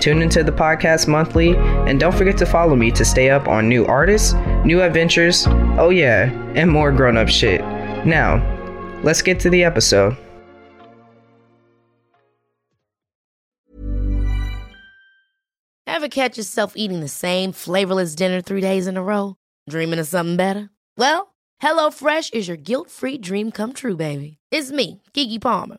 Tune into the podcast monthly, and don't forget to follow me to stay up on new artists, new adventures, oh yeah, and more grown up shit. Now, let's get to the episode. Ever catch yourself eating the same flavorless dinner three days in a row? Dreaming of something better? Well, HelloFresh is your guilt free dream come true, baby. It's me, Keke Palmer.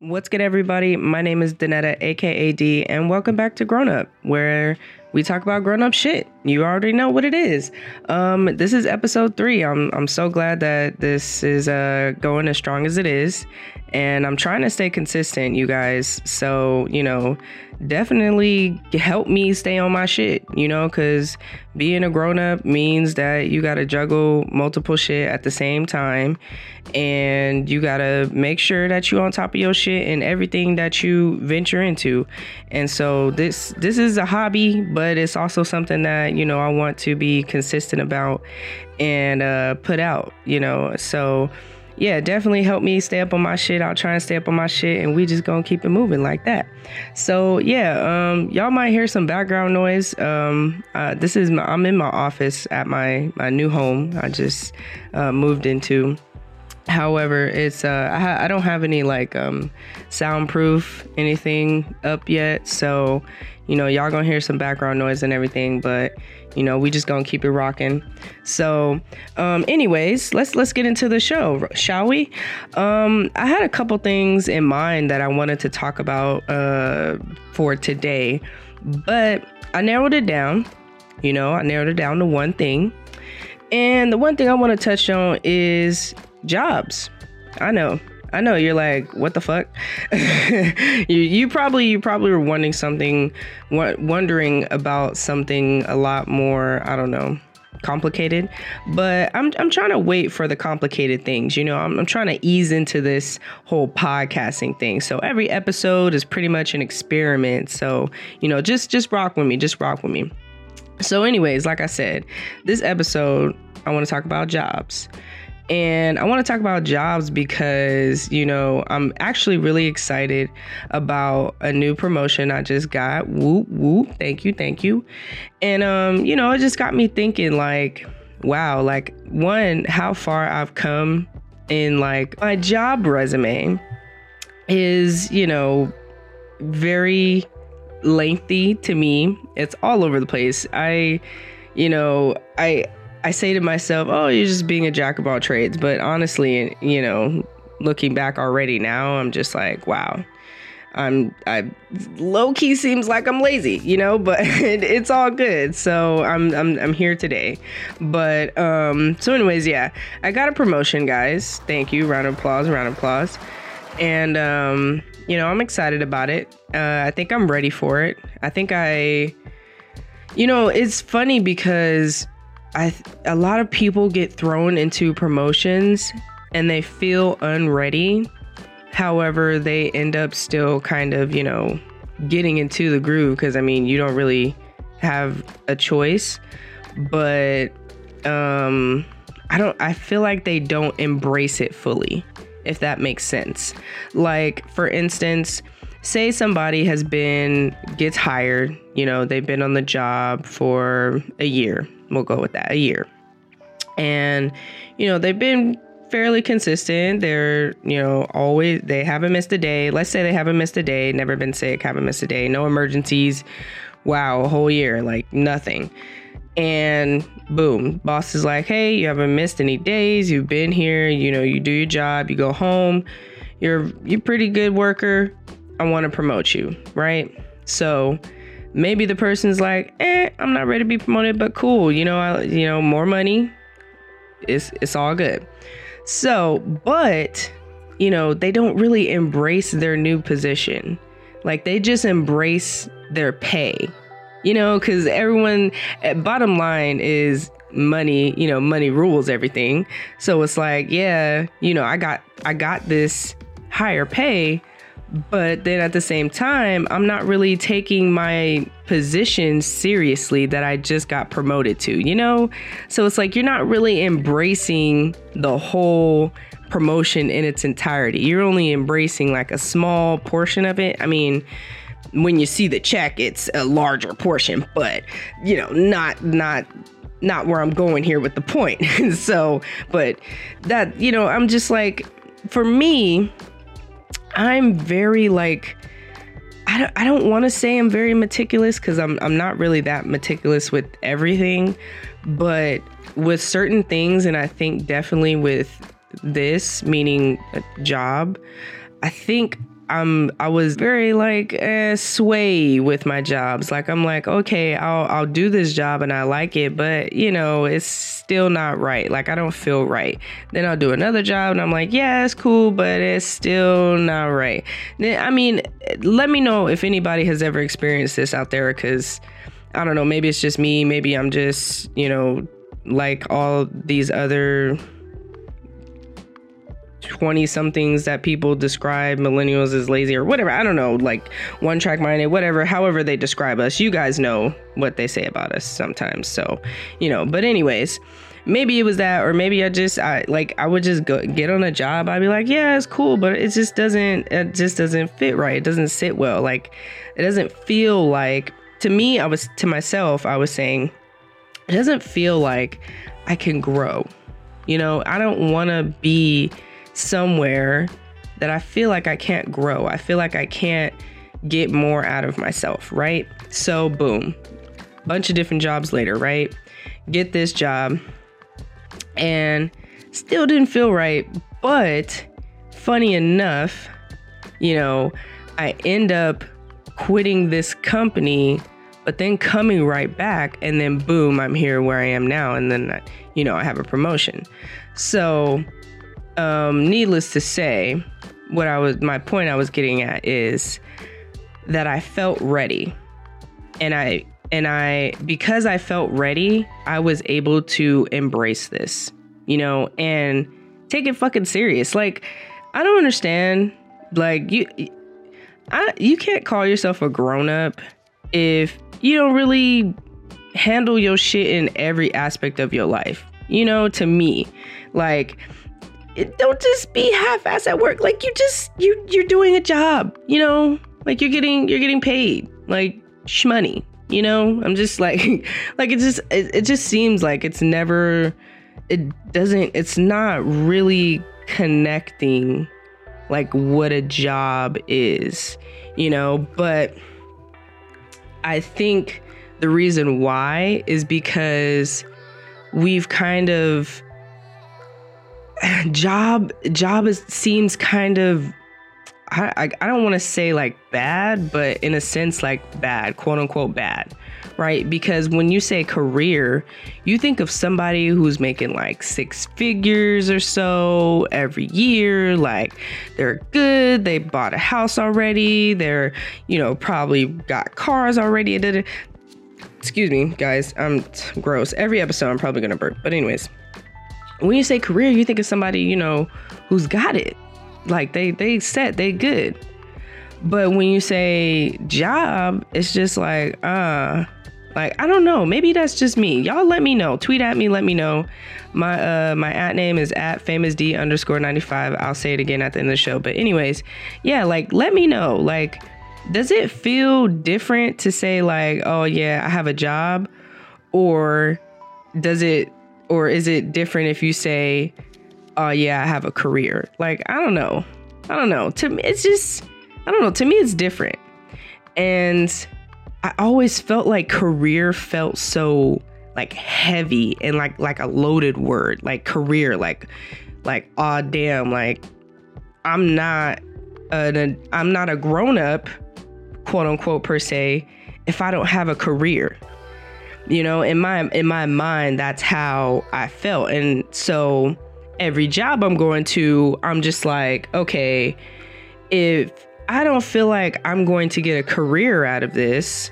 What's good, everybody? My name is Danetta, aka D, and welcome back to Grown Up, where we talk about grown up shit. You already know what it is. Um, this is episode three. I'm I'm so glad that this is uh going as strong as it is, and I'm trying to stay consistent, you guys. So you know, definitely help me stay on my shit, you know, because being a grown up means that you got to juggle multiple shit at the same time. And you got to make sure that you're on top of your shit and everything that you venture into. And so this this is a hobby, but it's also something that, you know, I want to be consistent about and uh, put out, you know. So yeah, definitely help me stay up on my shit. I'll try and stay up on my shit, and we just gonna keep it moving like that. So yeah, um, y'all might hear some background noise. Um, uh, this is my, I'm in my office at my my new home. I just uh, moved into. However, it's uh, I, I don't have any like um, soundproof anything up yet, so you know y'all gonna hear some background noise and everything, but you know we just gonna keep it rocking. So um anyways let's let's get into the show shall we? Um i had a couple things in mind that i wanted to talk about uh for today but i narrowed it down you know i narrowed it down to one thing. And the one thing i want to touch on is jobs i know I know you're like, what the fuck? you, you probably you probably were wondering something, wondering about something a lot more. I don't know, complicated. But I'm I'm trying to wait for the complicated things. You know, I'm, I'm trying to ease into this whole podcasting thing. So every episode is pretty much an experiment. So you know, just just rock with me. Just rock with me. So, anyways, like I said, this episode I want to talk about jobs. And I want to talk about jobs because, you know, I'm actually really excited about a new promotion I just got. Whoop, whoop. Thank you. Thank you. And, um, you know, it just got me thinking, like, wow, like, one, how far I've come in, like, my job resume is, you know, very lengthy to me. It's all over the place. I, you know, I I say to myself, oh, you're just being a jack of all trades. But honestly, you know, looking back already now, I'm just like, wow. I'm I low key seems like I'm lazy, you know, but it, it's all good. So I'm I'm I'm here today. But um so anyways, yeah. I got a promotion, guys. Thank you. Round of applause, round of applause. And um you know, I'm excited about it. Uh I think I'm ready for it. I think I you know, it's funny because A lot of people get thrown into promotions and they feel unready. However, they end up still kind of, you know, getting into the groove because I mean, you don't really have a choice, but um I don't I feel like they don't embrace it fully, if that makes sense. Like for instance, say somebody has been gets hired, you know, they've been on the job for a year We'll go with that, a year. And, you know, they've been fairly consistent. They're, you know, always, they haven't missed a day. Let's say they haven't missed a day, never been sick, haven't missed a day, no emergencies. Wow, a whole year, like nothing. and boom, boss is like, hey, you haven't missed any days. You've been here. You know, you do your job. You go home. You're you're pretty good worker. I want to promote you, right? So maybe the person's like, eh, I'm not ready to be promoted, but cool. You know, I, you know, more money. It's it's all good. So, but you know, they don't really embrace their new position. Like they just embrace their pay you know, because everyone, eh, bottom line is money, you know, money rules everything. So it's like, yeah, you know, I got, I got this higher pay, but then at the same time, I'm not really taking my position seriously that I just got promoted to, you know? So it's like you're not really embracing the whole promotion in its entirety. You're only embracing like a small portion of it. I mean, when you see the check, it's a larger portion, but you know, not not not where I'm going here with the point. so, but that, you know, I'm just like, for me, I'm very like, I don't, I don't want to say I'm very meticulous because I'm, I'm not really that meticulous with everything, but with certain things, and I think definitely with this, meaning a job, I think I'm I was very like eh, sway with my jobs. Like I'm like, okay, I'll I'll do this job and I like it, but you know, it's still not right. Like I don't feel right. Then I'll do another job and I'm like, yeah, it's cool, but it's still not right. Then I mean, let me know if anybody has ever experienced this out there cuz I don't know, maybe it's just me, maybe I'm just, you know, like all these other 20 somethings that people describe millennials as lazy or whatever. I don't know, like one track minded, whatever, however they describe us. You guys know what they say about us sometimes. So, you know, but anyways, maybe it was that or maybe I just I like I would just go get on a job. I'd be like, "Yeah, it's cool, but it just doesn't it just doesn't fit right. It doesn't sit well. Like it doesn't feel like to me, I was to myself, I was saying it doesn't feel like I can grow. You know, I don't want to be somewhere that I feel like I can't grow. I feel like I can't get more out of myself, right? So, boom, bunch of different jobs later, right? Get this job and still didn't feel right. But funny enough, you know, I end up quitting this company, but then coming right back, and then boom, I'm here where I am now. And then, you know, I have a promotion. So, um, needless to say, what I was my point I was getting at is that I felt ready. And I and I because I felt ready, I was able to embrace this, you know, and take it fucking serious. Like I don't understand like you I you can't call yourself a grown up if you don't really handle your shit in every aspect of your life. You know, to me, like don't just be half-ass at work. Like you just you you're doing a job, you know? Like you're getting you're getting paid. Like shmoney, you know? I'm just like like it just it, it just seems like it's never it doesn't it's not really connecting like what a job is, you know? But I think the reason why is because we've kind of job job is seems kind of I, I, I don't want to say like bad, but in a sense like bad, quote unquote bad, right? Because when you say career, you think of somebody who's making like six figures or so every year. Like they're good, they bought a house already, they're, you know, probably got cars already. Excuse me, guys, I'm gross. Every episode I'm probably gonna burp. But, anyways when you say career, you think of somebody, you know, who's got it. Like they they set, they good. But when you say job, it's just like, uh, like I don't know. Maybe that's just me. Y'all let me know. Tweet at me, let me know. My uh my at name is at famous D underscore 95. I'll say it again at the end of the show. But anyways, yeah, like let me know. Like, does it feel different to say like, oh yeah, I have a job? Or does it or is it different if you say, "Oh yeah, I have a career"? Like I don't know. I don't know. To me, it's just I don't know. To me, it's different, and I always felt like career felt so like heavy and like like a loaded word, like career, like like oh damn, like I'm not an I'm not a grown up, quote unquote per se, if I don't have a career. You know, in my in my mind, that's how I felt, and so every job I'm going to, I'm just like, okay, if I don't feel like I'm going to get a career out of this,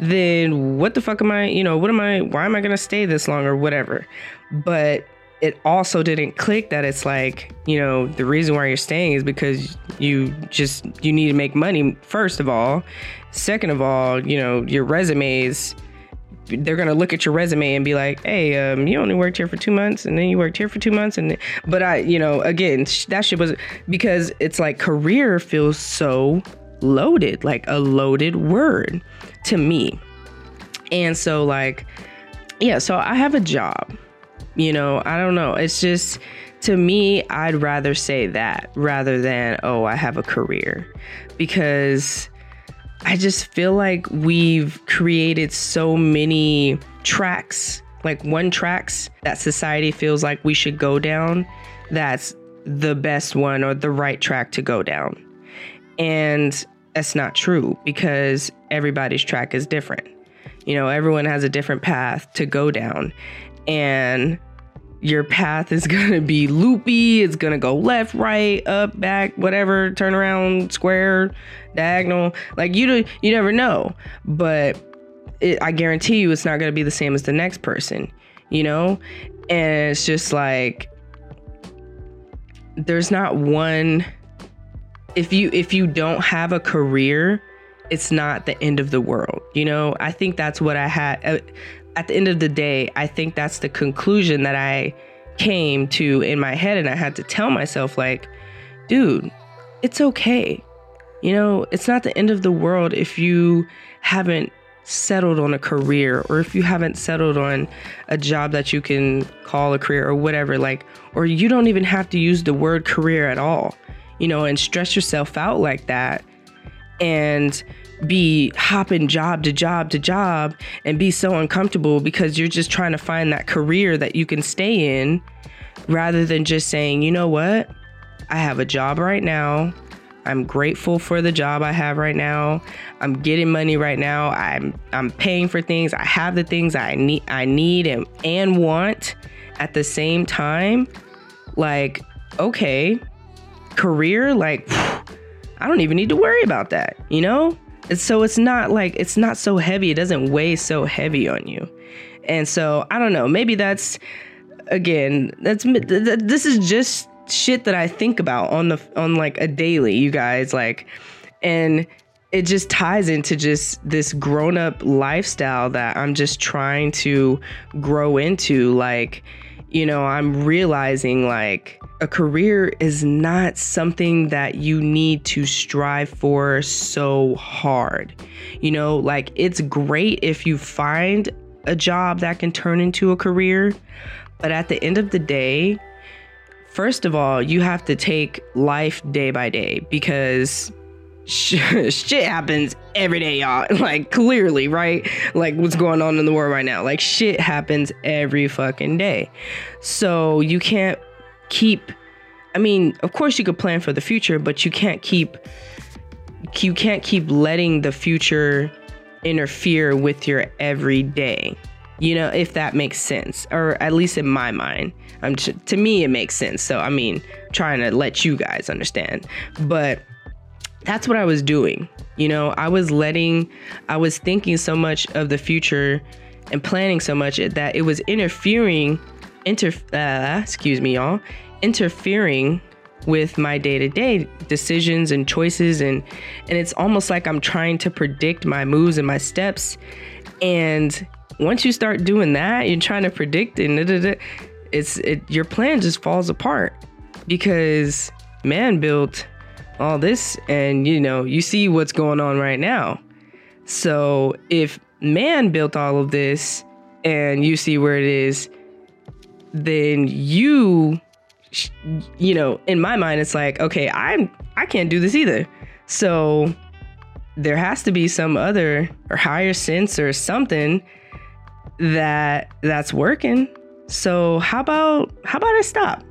then what the fuck am I, you know, what am I, why am I going to stay this long or whatever? But it also didn't click that it's like, you know, the reason why you're staying is because you just, you need to make money, first of all. Second of all, you know, your resumes they're gonna look at your resume and be like, "Hey, um, you only worked here for two months, and then you worked here for two months." And but I, you know, again, that shit was because it's like career feels so loaded, like a loaded word to me. And so, like, yeah, so I have a job. You know, I don't know. It's just to me, I'd rather say that rather than, oh, I have a career because I just feel like we've created so many tracks, like one tracks that society feels like we should go down. That's the best one or the right track to go down. And that's not true because everybody's track is different. You know, everyone has a different path to go down. And your path is going to be loopy. It's going to go left, right, up, back, whatever, turn around, square, diagonal. Like you do, you never know, but it, I guarantee you it's not going to be the same as the next person, you know? And it's just like there's not one if you if you don't have a career, it's not the end of the world. You know, I think that's what I had uh, at the end of the day, I think that's the conclusion that I came to in my head. And I had to tell myself, like, dude, it's okay. You know, it's not the end of the world if you haven't settled on a career or if you haven't settled on a job that you can call a career or whatever. Like, or you don't even have to use the word career at all, you know, and stress yourself out like that. And be hopping job to job to job and be so uncomfortable because you're just trying to find that career that you can stay in rather than just saying, you know what? I have a job right now. I'm grateful for the job I have right now. I'm getting money right now. I'm I'm paying for things. I have the things I need I need and, and want at the same time. Like, okay, career, like I don't even need to worry about that, you know? So it's not like it's not so heavy. It doesn't weigh so heavy on you. And so i don't know. Maybe that's again that's this is just shit that i think about on the on like a daily you guys like and it just ties into just this grown up lifestyle that i'm just trying to grow into like you know i'm realizing like a career is not something that you need to strive for so hard. You know, like it's great if you find a job that can turn into a career, but at the end of the day, first of all, you have to take life day by day because shit happens every day, y'all. Like, clearly, right? Like, what's going on in the world right now? Like, shit happens every fucking day. So, you can't keep I mean, of course you could plan for the future, but you can't keep you can't keep letting the future interfere with your everyday. You know, if that makes sense, or at least in my mind, I'm t- to me it makes sense. So I mean, trying to let you guys understand, but that's what I was doing. You know, I was letting, I was thinking so much of the future and planning so much that it was interfering, inter, uh, excuse me, y'all, interfering with my day-to-day decisions and choices and and it's almost like I'm trying to predict my moves and my steps and once you start doing that you're trying to predict and it's it, your plan just falls apart because man built all this and you know you see what's going on right now so if man built all of this and you see where it is then you you know, in my mind, it's like, okay, I'm I can't do this either. So there has to be some other or higher sense or something that that's working. So how about how about I stop?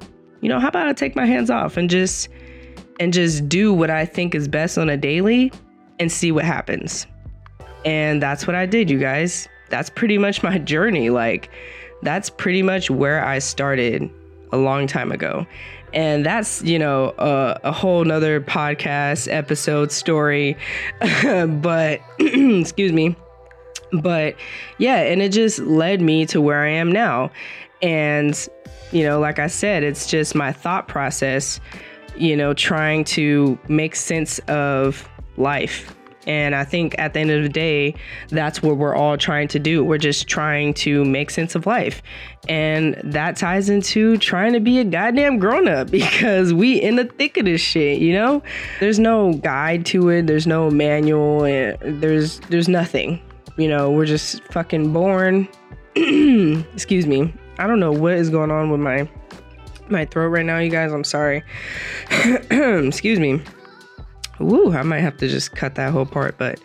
You know, how about I take my hands off and just and just do what I think is best on a daily and see what happens. And that's what I did, you guys. That's pretty much my journey. Like that's pretty much where I started a long time ago. And that's, you know, a, a whole nother podcast episode story. but, excuse me. But yeah, and it just led me to where I am now. And, you know, like I said, it's just my thought process, you know, trying to make sense of life and I think at the end of the day, that's what we're all trying to do. We're just trying to make sense of life. And that ties into trying to be a goddamn grown up because we in the thick of this shit, you know? There's no guide to it, there's no manual, there's there's nothing. You know, we're just fucking born. Excuse me. I don't know what is going on with my my throat right now, you guys. I'm sorry. Excuse me. Woo, I might have to just cut that whole part. But,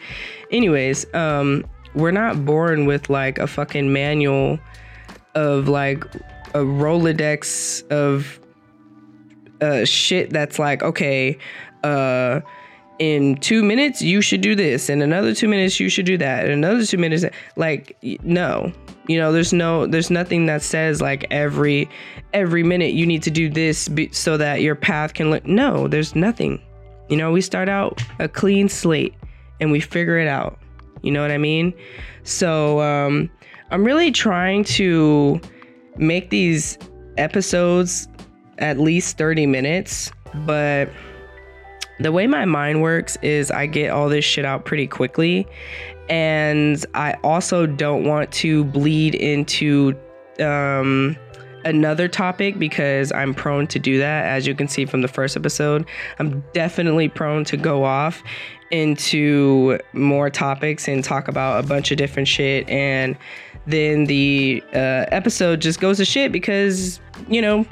anyways, um, we're not born with like a fucking manual of like a Rolodex of uh, shit that's like, okay, uh, in two minutes you should do this, in another two minutes you should do that, in another two minutes, like no, you know, there's no, there's nothing that says like every every minute you need to do this be, so that your path can look. No, there's nothing. You know, we start out a clean slate and we figure it out. You know what I mean? So um, I'm really trying to make these episodes at least 30 minutes, but the way my mind works is I get all this shit out pretty quickly. And I also don't want to bleed into um, another topic because I'm prone to do that. As you can see from the first episode, I'm definitely prone to go off into more topics and talk about a bunch of different shit. And then the uh, episode just goes to shit because, you know,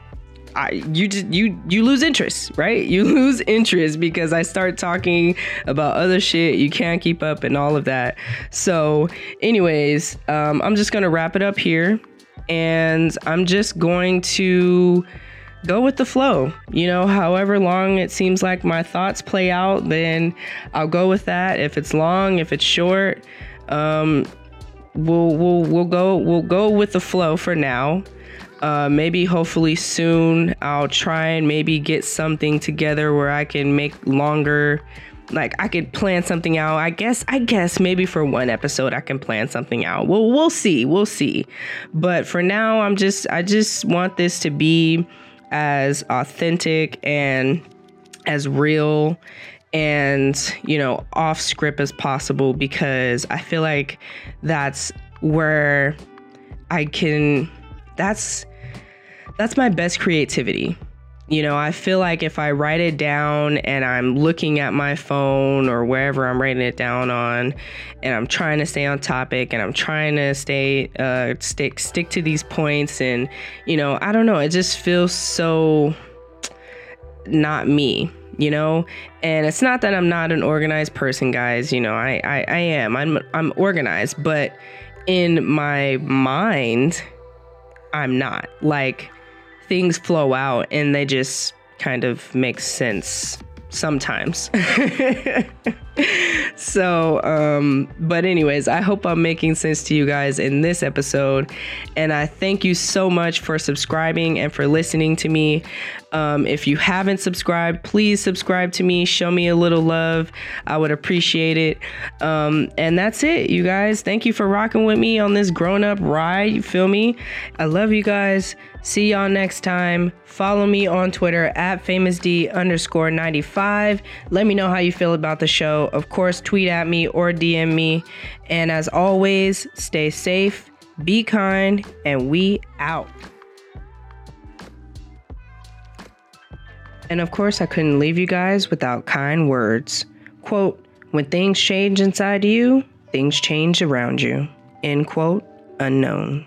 I, you just you you lose interest, right? You lose interest because I start talking about other shit you can't keep up and all of that. So, anyways, um, I'm just gonna wrap it up here and I'm just going to go with the flow. You know, however long it seems like my thoughts play out, then I'll go with that. If it's long, if it's short, um, we'll we'll we'll go we'll go with the flow for now. Uh, maybe hopefully soon I'll try and maybe get something together where I can make longer like I could plan something out. I guess I guess maybe for one episode I can plan something out. Well, we'll see. We'll see. But for now, I'm just I just want this to be as authentic and as real and, you know, off script as possible because I feel like that's where I can that's that's my best creativity. You know, I feel like if I write it down and I'm looking at my phone or wherever I'm writing it down on, and I'm trying to stay on topic and I'm trying to stay uh, stick stick to these points, and you know, I don't know, it just feels so not me you know? And it's not that i'm not an organized person guys you know I, I i am. I'm i'm organized but in my mind i'm not. Like things flow out and they just kind of make sense sometimes. so, um, but anyways, I hope I'm making sense to you guys in this episode. And I thank you so much for subscribing and for listening to me. Um, if you haven't subscribed, please subscribe to me. Show me a little love. I would appreciate it. Um, and that's it, you guys. Thank you for rocking with me on this grown up ride. You feel me? I love you guys. See y'all next time. Follow me on Twitter at famousd underscore 95. Let me know how you feel about the show. Of course, tweet at me or DM me. And as always, stay safe, be kind, and we out. And of course, I couldn't leave you guys without kind words. Quote, when things change inside you, things change around you. End quote, unknown.